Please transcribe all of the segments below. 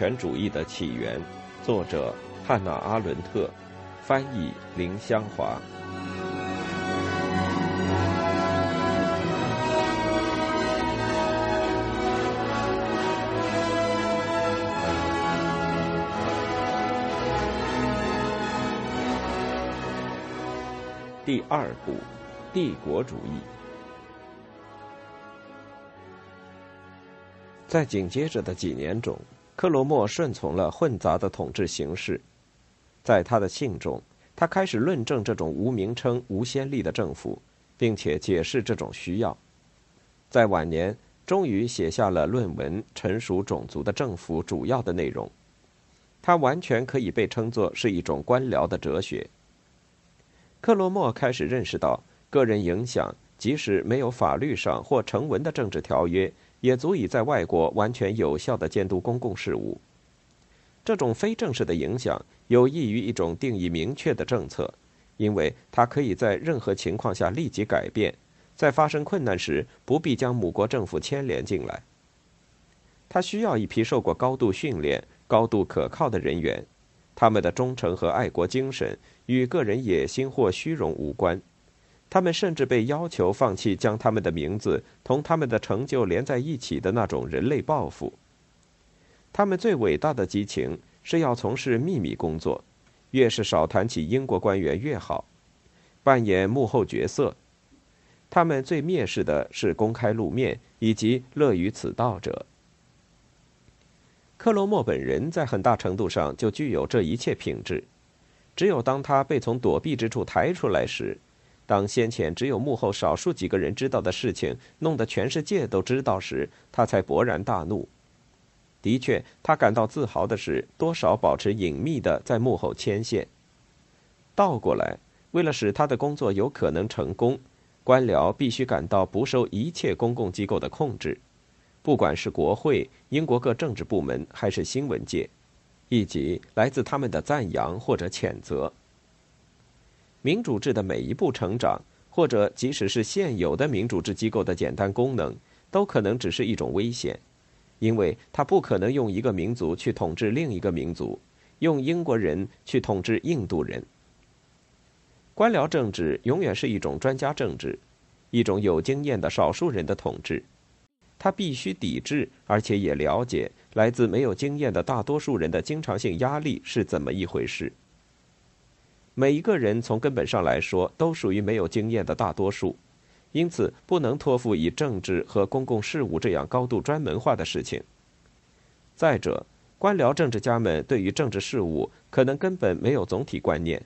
权主义的起源》，作者汉娜·阿伦特，翻译林香华。第二部，帝国主义。在紧接着的几年中，克罗莫顺从了混杂的统治形式。在他的信中，他开始论证这种无名称、无先例的政府，并且解释这种需要。在晚年，终于写下了论文，陈述种族的政府主要的内容。他完全可以被称作是一种官僚的哲学。克罗莫开始认识到，个人影响即使没有法律上或成文的政治条约。也足以在外国完全有效地监督公共事务。这种非正式的影响有益于一种定义明确的政策，因为它可以在任何情况下立即改变，在发生困难时不必将母国政府牵连进来。他需要一批受过高度训练、高度可靠的人员，他们的忠诚和爱国精神与个人野心或虚荣无关。他们甚至被要求放弃将他们的名字同他们的成就连在一起的那种人类抱负。他们最伟大的激情是要从事秘密工作，越是少谈起英国官员越好，扮演幕后角色。他们最蔑视的是公开露面以及乐于此道者。克罗莫本人在很大程度上就具有这一切品质，只有当他被从躲避之处抬出来时。当先前只有幕后少数几个人知道的事情弄得全世界都知道时，他才勃然大怒。的确，他感到自豪的是，多少保持隐秘的在幕后牵线。倒过来，为了使他的工作有可能成功，官僚必须感到不受一切公共机构的控制，不管是国会、英国各政治部门，还是新闻界，以及来自他们的赞扬或者谴责。民主制的每一步成长，或者即使是现有的民主制机构的简单功能，都可能只是一种危险，因为它不可能用一个民族去统治另一个民族，用英国人去统治印度人。官僚政治永远是一种专家政治，一种有经验的少数人的统治，他必须抵制，而且也了解来自没有经验的大多数人的经常性压力是怎么一回事。每一个人从根本上来说都属于没有经验的大多数，因此不能托付以政治和公共事务这样高度专门化的事情。再者，官僚政治家们对于政治事务可能根本没有总体观念，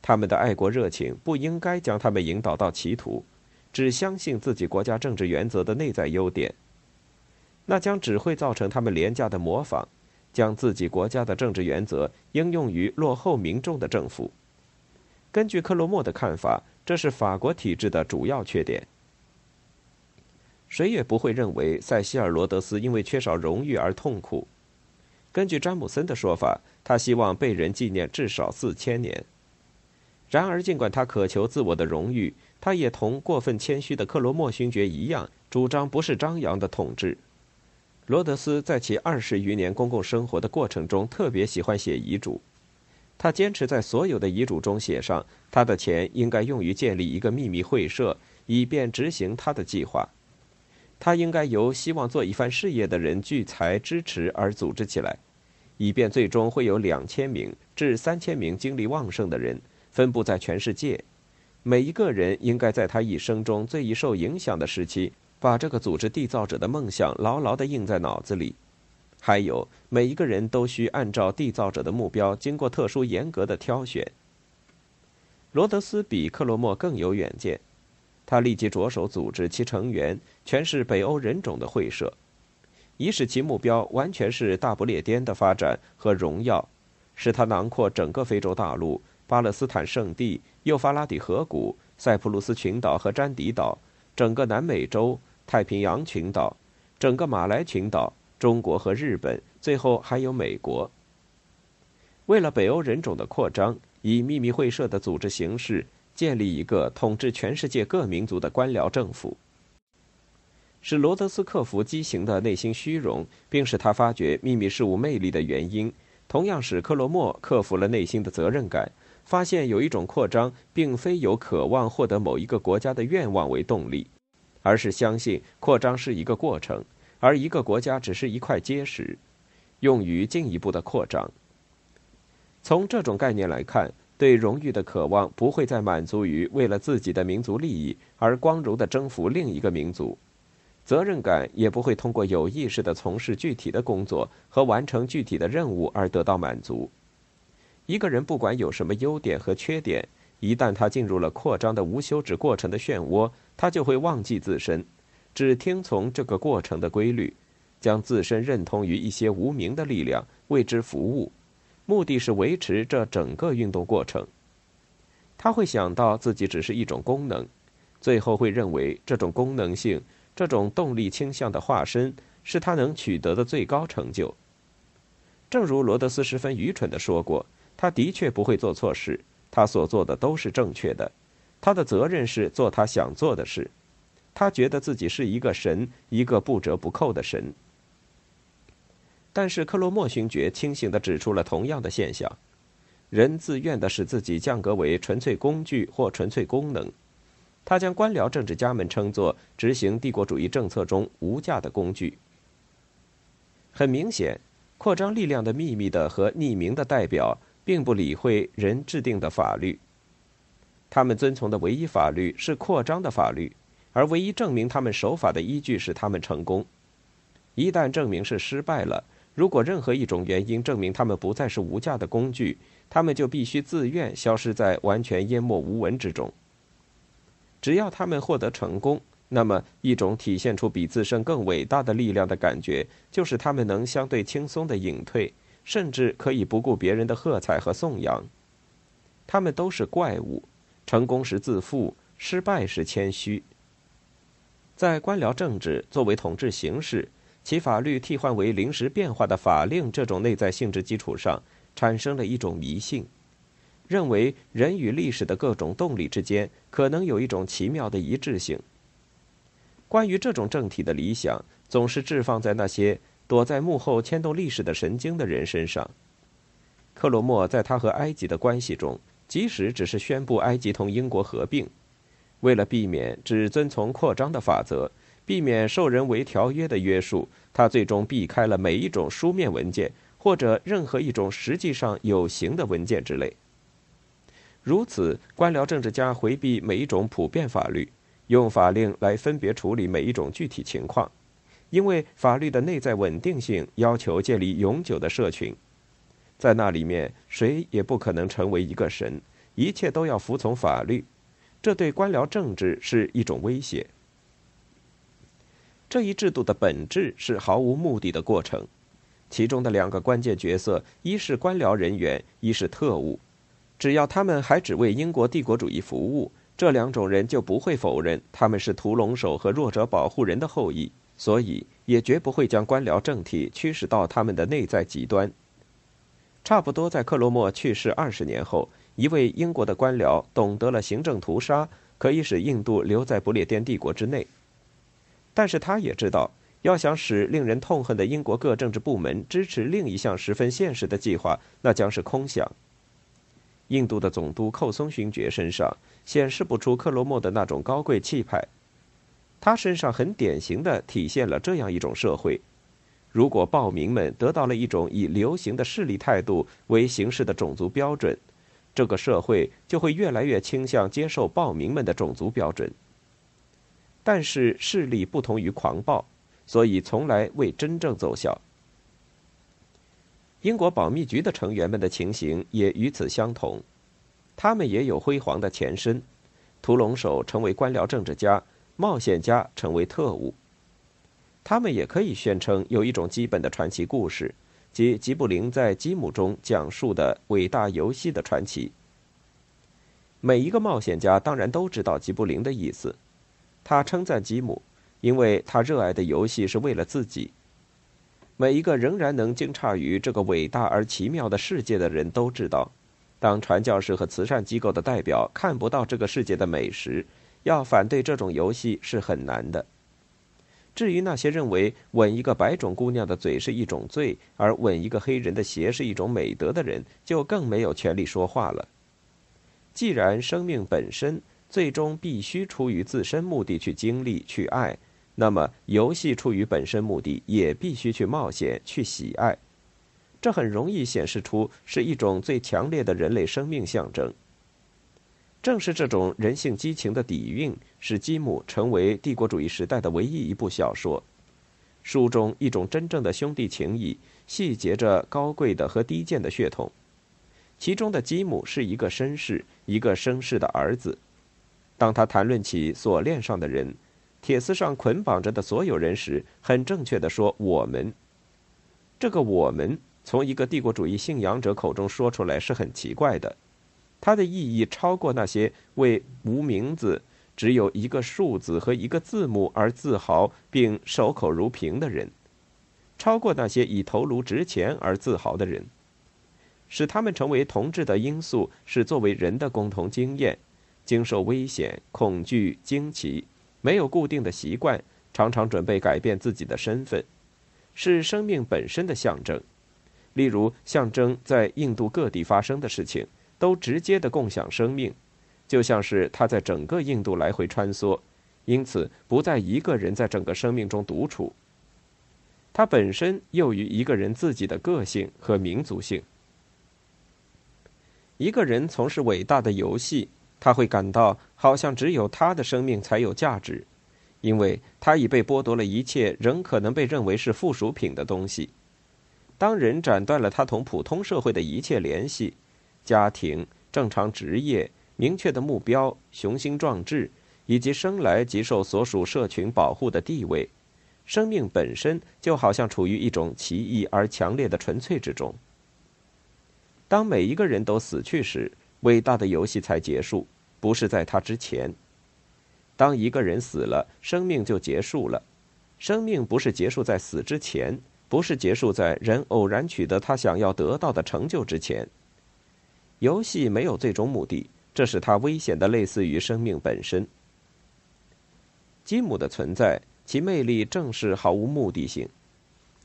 他们的爱国热情不应该将他们引导到歧途，只相信自己国家政治原则的内在优点，那将只会造成他们廉价的模仿，将自己国家的政治原则应用于落后民众的政府。根据克罗莫的看法，这是法国体制的主要缺点。谁也不会认为塞西尔·罗德斯因为缺少荣誉而痛苦。根据詹姆森的说法，他希望被人纪念至少四千年。然而，尽管他渴求自我的荣誉，他也同过分谦虚的克罗莫勋爵一样，主张不是张扬的统治。罗德斯在其二十余年公共生活的过程中，特别喜欢写遗嘱。他坚持在所有的遗嘱中写上，他的钱应该用于建立一个秘密会社，以便执行他的计划。他应该由希望做一番事业的人聚财支持而组织起来，以便最终会有两千名至三千名精力旺盛的人分布在全世界。每一个人应该在他一生中最易受影响的时期，把这个组织缔造者的梦想牢牢地印在脑子里。还有，每一个人都需按照缔造者的目标，经过特殊严格的挑选。罗德斯比克罗莫更有远见，他立即着手组织其成员全是北欧人种的会社，以使其目标完全是大不列颠的发展和荣耀，使他囊括整个非洲大陆、巴勒斯坦圣地、幼发拉底河谷、塞浦路斯群岛和詹迪岛、整个南美洲、太平洋群岛、整个马来群岛。中国和日本，最后还有美国。为了北欧人种的扩张，以秘密会社的组织形式建立一个统治全世界各民族的官僚政府。使罗德斯克服畸形的内心虚荣，并使他发觉秘密事物魅力的原因，同样使克罗莫克服了内心的责任感，发现有一种扩张并非有渴望获得某一个国家的愿望为动力，而是相信扩张是一个过程，而一个国家只是一块结石，用于进一步的扩张。从这种概念来看，对荣誉的渴望不会再满足于为了自己的民族利益而光荣地征服另一个民族。责任感也不会通过有意识地从事具体的工作和完成具体的任务而得到满足。一个人不管有什么优点和缺点，一旦他进入了扩张的无休止过程的漩涡，他就会忘记自身，只听从这个过程的规律，将自身认同于一些无名的力量，为之服务，目的是维持这整个运动过程。他会想到自己只是一种功能，最后会认为这种功能性。这种动力倾向的化身是他能取得的最高成就。正如罗德斯十分愚蠢地说过，他的确不会做错事，他所做的都是正确的。他的责任是做他想做的事。他觉得自己是一个神，一个不折不扣的神。但是克罗莫勋爵清醒地指出了同样的现象：人自愿地使自己降格为纯粹工具或纯粹功能。他将官僚政治家们称作执行帝国主义政策中无价的工具。很明显，扩张力量的秘密的和匿名的代表并不理会人制定的法律。他们遵从的唯一法律是扩张的法律，而唯一证明他们守法的依据是他们成功。一旦证明是失败了，如果任何一种原因证明他们不再是无价的工具，他们就必须自愿消失在完全淹没无闻之中。只要他们获得成功，那么一种体现出比自身更伟大的力量的感觉，就是他们能相对轻松的隐退，甚至可以不顾别人的喝彩和颂扬。他们都是怪物，成功时自负，失败时谦虚。在官僚政治作为统治形式，其法律替换为临时变化的法令这种内在性质基础上，产生了一种迷信。认为人与历史的各种动力之间可能有一种奇妙的一致性。关于这种政体的理想，总是置放在那些躲在幕后牵动历史的神经的人身上。克罗莫在他和埃及的关系中，即使只是宣布埃及同英国合并，为了避免只遵从扩张的法则，避免受人为条约的约束，他最终避开了每一种书面文件或者任何一种实际上有形的文件之类。如此，官僚政治家回避每一种普遍法律，用法令来分别处理每一种具体情况，因为法律的内在稳定性要求建立永久的社群，在那里面谁也不可能成为一个神，一切都要服从法律，这对官僚政治是一种威胁。这一制度的本质是毫无目的的过程，其中的两个关键角色，一是官僚人员，一是特务。只要他们还只为英国帝国主义服务，这两种人就不会否认他们是屠龙手和弱者保护人的后裔，所以也绝不会将官僚政体驱使到他们的内在极端。差不多在克罗莫去世二十年后，一位英国的官僚懂得了行政屠杀可以使印度留在不列颠帝国之内，但是他也知道，要想使令人痛恨的英国各政治部门支持另一项十分现实的计划，那将是空想。印度的总督寇松勋爵身上显示不出克罗莫的那种高贵气派，他身上很典型的体现了这样一种社会：如果暴民们得到了一种以流行的势力态度为形式的种族标准，这个社会就会越来越倾向接受暴民们的种族标准。但是势力不同于狂暴，所以从来未真正奏效。英国保密局的成员们的情形也与此相同，他们也有辉煌的前身，屠龙手成为官僚政治家，冒险家成为特务。他们也可以宣称有一种基本的传奇故事，及吉卜林在《吉姆》中讲述的伟大游戏的传奇。每一个冒险家当然都知道吉卜林的意思，他称赞吉姆，因为他热爱的游戏是为了自己。每一个仍然能惊诧于这个伟大而奇妙的世界的人都知道，当传教士和慈善机构的代表看不到这个世界的美时，要反对这种游戏是很难的。至于那些认为吻一个白种姑娘的嘴是一种罪，而吻一个黑人的鞋是一种美德的人，就更没有权利说话了。既然生命本身最终必须出于自身目的去经历、去爱，那么游戏出于本身目的也必须去冒险、去喜爱。这很容易显示出是一种最强烈的人类生命象征。正是这种人性激情的底蕴，使基姆成为帝国主义时代的唯一一部小说。书中一种真正的兄弟情谊，细结着高贵的和低贱的血统。其中的基姆是一个绅士，一个绅士的儿子。当他谈论起锁链上的人，铁丝上捆绑着的所有人时，很正确的说：“我们。”这个“我们”从一个帝国主义信仰者口中说出来是很奇怪的。它的意义超过那些为无名字、只有一个数字和一个字母而自豪并守口如瓶的人，超过那些以头颅值钱而自豪的人。使他们成为同志的因素是作为人的共同经验，经受危险、恐惧、惊奇，没有固定的习惯，常常准备改变自己的身份，是生命本身的象征。例如，象征在印度各地发生的事情。都直接的共享生命，就像是他在整个印度来回穿梭，因此不再一个人在整个生命中独处。他本身又与一个人自己的个性和民族性。一个人从事伟大的游戏，他会感到好像只有他的生命才有价值，因为他已被剥夺了一切仍可能被认为是附属品的东西。当人斩断了他同普通社会的一切联系。家庭、正常职业、明确的目标、雄心壮志，以及生来即受所属社群保护的地位，生命本身就好像处于一种奇异而强烈的纯粹之中。当每一个人都死去时，伟大的游戏才结束，不是在他之前。当一个人死了，生命就结束了。生命不是结束在死之前，不是结束在人偶然取得他想要得到的成就之前。游戏没有最终目的，这使它危险的类似于生命本身。吉姆的存在，其魅力正是毫无目的性。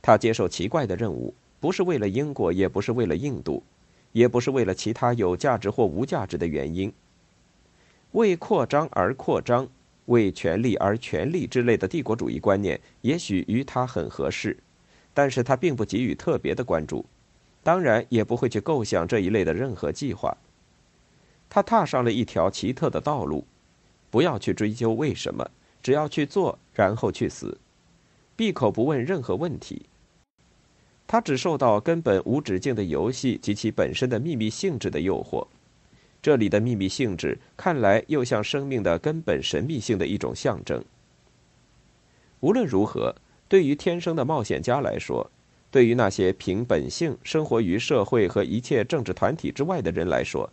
他接受奇怪的任务，不是为了英国，也不是为了印度，也不是为了其他有价值或无价值的原因。为扩张而扩张，为权力而权力之类的帝国主义观念，也许与他很合适，但是他并不给予特别的关注。当然也不会去构想这一类的任何计划。他踏上了一条奇特的道路，不要去追究为什么，只要去做，然后去死，闭口不问任何问题。他只受到根本无止境的游戏及其本身的秘密性质的诱惑。这里的秘密性质看来又像生命的根本神秘性的一种象征。无论如何，对于天生的冒险家来说。对于那些凭本性生活于社会和一切政治团体之外的人来说，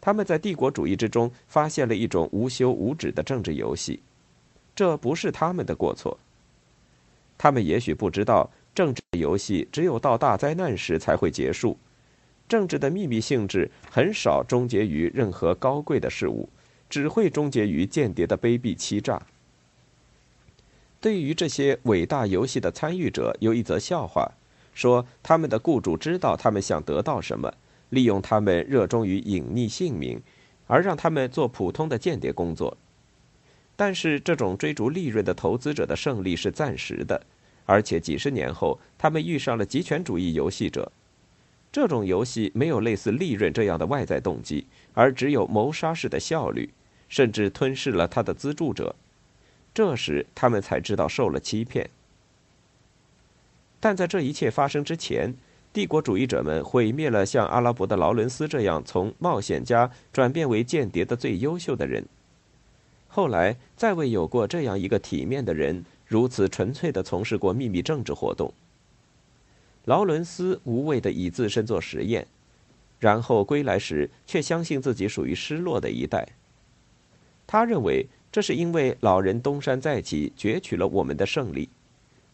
他们在帝国主义之中发现了一种无休无止的政治游戏，这不是他们的过错。他们也许不知道，政治游戏只有到大灾难时才会结束。政治的秘密性质很少终结于任何高贵的事物，只会终结于间谍的卑鄙欺诈。对于这些伟大游戏的参与者，有一则笑话。说他们的雇主知道他们想得到什么，利用他们热衷于隐匿姓名，而让他们做普通的间谍工作。但是这种追逐利润的投资者的胜利是暂时的，而且几十年后他们遇上了极权主义游戏者。这种游戏没有类似利润这样的外在动机，而只有谋杀式的效率，甚至吞噬了他的资助者。这时他们才知道受了欺骗。但在这一切发生之前，帝国主义者们毁灭了像阿拉伯的劳伦斯这样从冒险家转变为间谍的最优秀的人。后来再未有过这样一个体面的人如此纯粹地从事过秘密政治活动。劳伦斯无谓地以自身做实验，然后归来时却相信自己属于失落的一代。他认为这是因为老人东山再起，攫取了我们的胜利。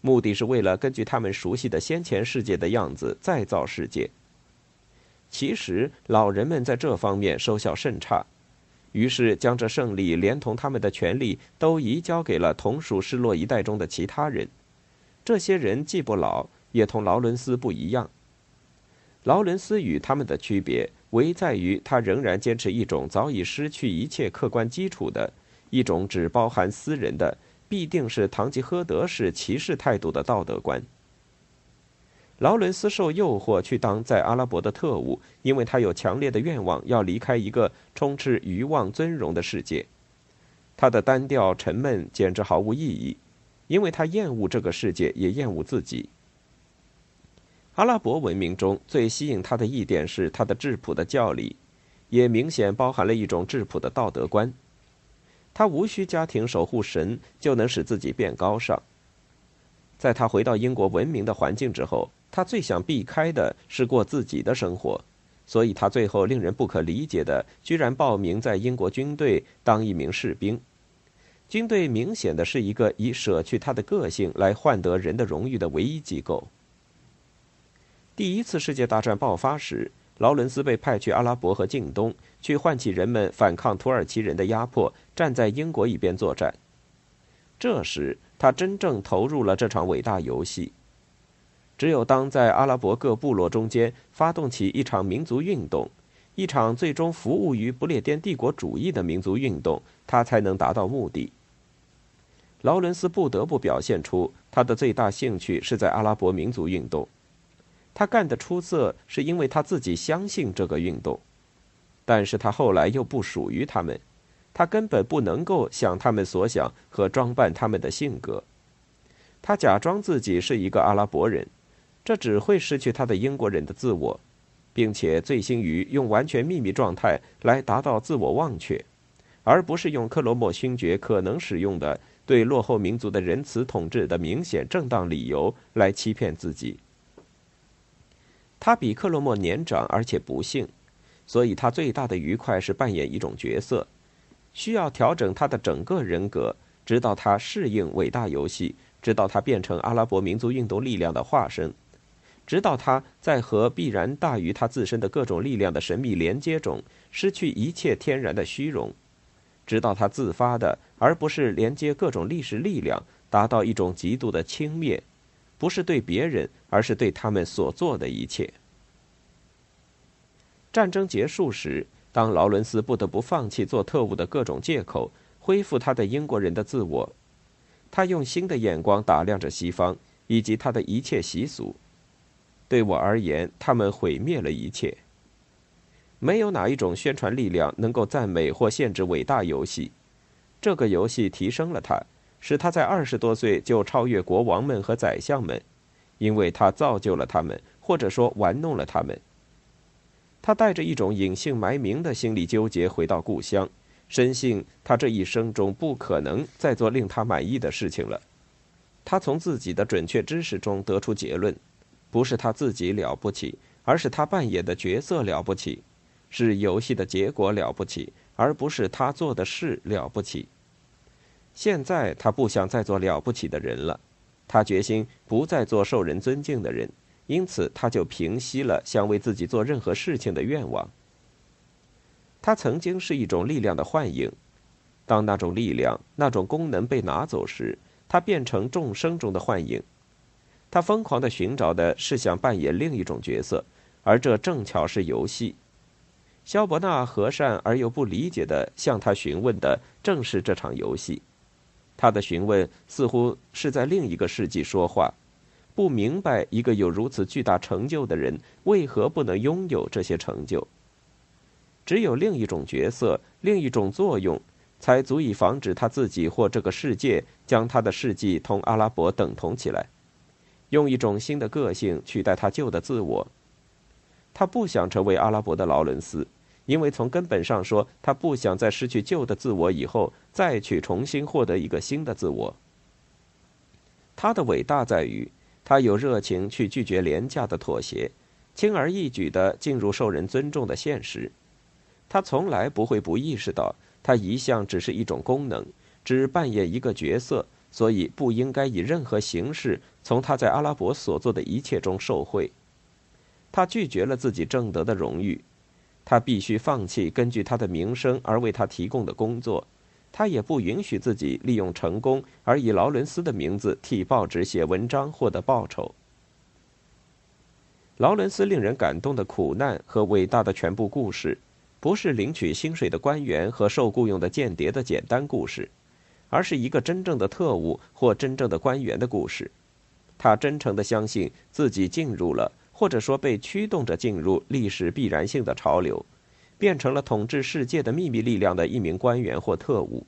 目的是为了根据他们熟悉的先前世界的样子再造世界。其实老人们在这方面收效甚差，于是将这胜利连同他们的权利都移交给了同属失落一代中的其他人。这些人既不老，也同劳伦斯不一样。劳伦斯与他们的区别，唯在于他仍然坚持一种早已失去一切客观基础的一种只包含私人的，必定是堂吉诃德式骑士态度的道德观。劳伦斯受诱惑去当在阿拉伯的特务，因为他有强烈的愿望要离开一个充斥欲望、尊荣的世界。他的单调沉闷简直毫无意义，因为他厌恶这个世界，也厌恶自己。阿拉伯文明中最吸引他的一点是他的质朴的教理，也明显包含了一种质朴的道德观。他无需家庭守护神就能使自己变高尚。在他回到英国文明的环境之后，他最想避开的是过自己的生活，所以他最后令人不可理解的居然报名在英国军队当一名士兵。军队明显的是一个以舍去他的个性来换得人的荣誉的唯一机构。第一次世界大战爆发时，劳伦斯被派去阿拉伯和近东，去唤起人们反抗土耳其人的压迫，站在英国一边作战。这时，他真正投入了这场伟大游戏。只有当在阿拉伯各部落中间发动起一场民族运动，一场最终服务于不列颠帝国主义的民族运动，他才能达到目的。劳伦斯不得不表现出他的最大兴趣是在阿拉伯民族运动。他干得出色，是因为他自己相信这个运动，但是他后来又不属于他们，他根本不能够想他们所想和装扮他们的性格。他假装自己是一个阿拉伯人，这只会失去他的英国人的自我，并且醉心于用完全秘密状态来达到自我忘却，而不是用克罗莫勋爵可能使用的对落后民族的仁慈统治的明显正当理由来欺骗自己。他比克洛莫年长，而且不幸，所以他最大的愉快是扮演一种角色，需要调整他的整个人格，直到他适应伟大游戏，直到他变成阿拉伯民族运动力量的化身，直到他在和必然大于他自身的各种力量的神秘连接中失去一切天然的虚荣，直到他自发的，而不是连接各种历史力量，达到一种极度的轻蔑。不是对别人，而是对他们所做的一切。战争结束时，当劳伦斯不得不放弃做特务的各种借口，恢复他的英国人的自我，他用新的眼光打量着西方以及他的一切习俗。对我而言，他们毁灭了一切。没有哪一种宣传力量能够赞美或限制伟大游戏。这个游戏提升了他。使他在二十多岁就超越国王们和宰相们，因为他造就了他们，或者说玩弄了他们。他带着一种隐姓埋名的心理纠结回到故乡，深信他这一生中不可能再做令他满意的事情了。他从自己的准确知识中得出结论：不是他自己了不起，而是他扮演的角色了不起；是游戏的结果了不起，而不是他做的事了不起。现在他不想再做了不起的人了，他决心不再做受人尊敬的人，因此他就平息了想为自己做任何事情的愿望。他曾经是一种力量的幻影，当那种力量、那种功能被拿走时，他变成众生中的幻影。他疯狂的寻找的是想扮演另一种角色，而这正巧是游戏。肖伯纳和善而又不理解的向他询问的正是这场游戏。他的询问似乎是在另一个世纪说话，不明白一个有如此巨大成就的人为何不能拥有这些成就。只有另一种角色、另一种作用，才足以防止他自己或这个世界将他的事迹同阿拉伯等同起来，用一种新的个性取代他旧的自我。他不想成为阿拉伯的劳伦斯。因为从根本上说，他不想在失去旧的自我以后，再去重新获得一个新的自我。他的伟大在于，他有热情去拒绝廉价的妥协，轻而易举地进入受人尊重的现实。他从来不会不意识到，他一向只是一种功能，只扮演一个角色，所以不应该以任何形式从他在阿拉伯所做的一切中受贿。他拒绝了自己挣得的荣誉。他必须放弃根据他的名声而为他提供的工作，他也不允许自己利用成功而以劳伦斯的名字替报纸写文章获得报酬。劳伦斯令人感动的苦难和伟大的全部故事，不是领取薪水的官员和受雇佣的间谍的简单故事，而是一个真正的特务或真正的官员的故事。他真诚地相信自己进入了。或者说，被驱动着进入历史必然性的潮流，变成了统治世界的秘密力量的一名官员或特务。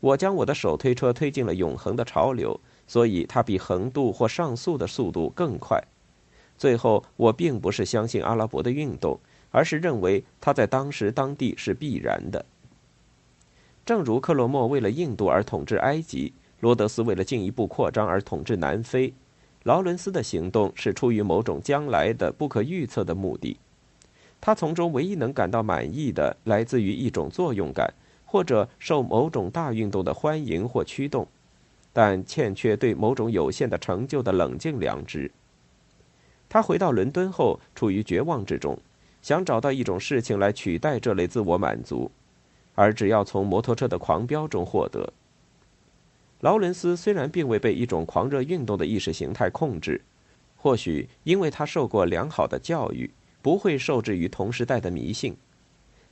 我将我的手推车推进了永恒的潮流，所以它比横渡或上溯的速度更快。最后，我并不是相信阿拉伯的运动，而是认为它在当时当地是必然的。正如克洛莫为了印度而统治埃及，罗德斯为了进一步扩张而统治南非。劳伦斯的行动是出于某种将来的不可预测的目的，他从中唯一能感到满意的，来自于一种作用感，或者受某种大运动的欢迎或驱动，但欠缺对某种有限的成就的冷静良知。他回到伦敦后，处于绝望之中，想找到一种事情来取代这类自我满足，而只要从摩托车的狂飙中获得。劳伦斯虽然并未被一种狂热运动的意识形态控制，或许因为他受过良好的教育，不会受制于同时代的迷信，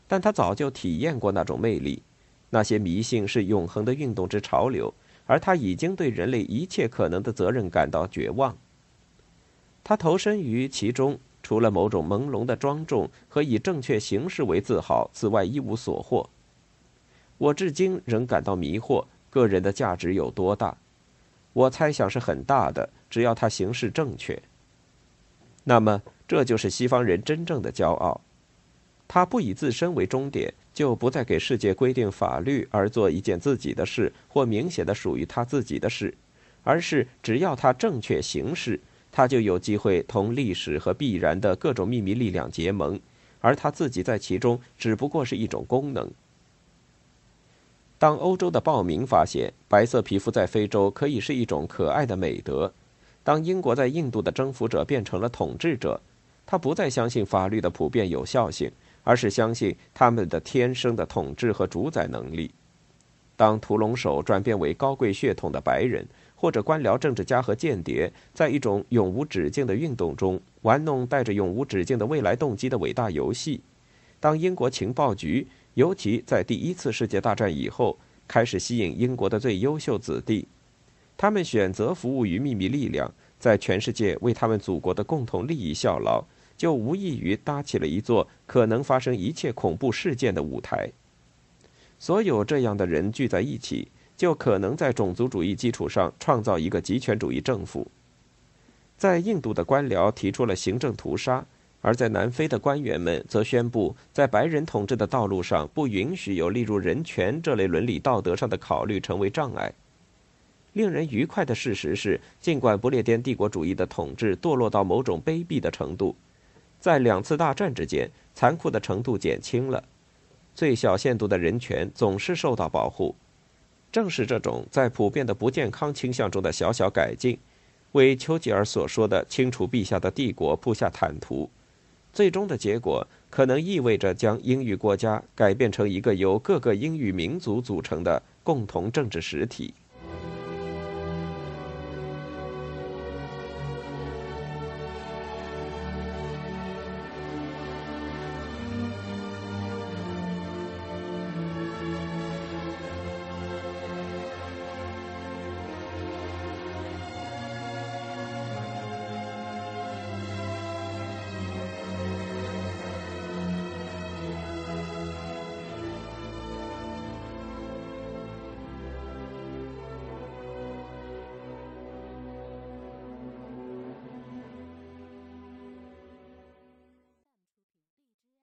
但他早就体验过那种魅力。那些迷信是永恒的运动之潮流，而他已经对人类一切可能的责任感到绝望。他投身于其中，除了某种朦胧的庄重和以正确形式为自豪，此外一无所获。我至今仍感到迷惑。个人的价值有多大？我猜想是很大的，只要他行事正确。那么，这就是西方人真正的骄傲。他不以自身为终点，就不再给世界规定法律而做一件自己的事或明显的属于他自己的事，而是只要他正确行事，他就有机会同历史和必然的各种秘密力量结盟，而他自己在其中只不过是一种功能。当欧洲的暴民发现白色皮肤在非洲可以是一种可爱的美德，当英国在印度的征服者变成了统治者，他不再相信法律的普遍有效性，而是相信他们的天生的统治和主宰能力。当屠龙手转变为高贵血统的白人，或者官僚政治家和间谍，在一种永无止境的运动中玩弄带着永无止境的未来动机的伟大游戏，当英国情报局。尤其在第一次世界大战以后，开始吸引英国的最优秀子弟，他们选择服务于秘密力量，在全世界为他们祖国的共同利益效劳，就无异于搭起了一座可能发生一切恐怖事件的舞台。所有这样的人聚在一起，就可能在种族主义基础上创造一个极权主义政府。在印度的官僚提出了行政屠杀。而在南非的官员们则宣布，在白人统治的道路上，不允许有例如人权这类伦理道德上的考虑成为障碍。令人愉快的事实是，尽管不列颠帝国主义的统治堕落到某种卑鄙的程度，在两次大战之间，残酷的程度减轻了，最小限度的人权总是受到保护。正是这种在普遍的不健康倾向中的小小改进，为丘吉尔所说的“清除陛下的帝国”铺下坦途。最终的结果可能意味着将英语国家改变成一个由各个英语民族组成的共同政治实体。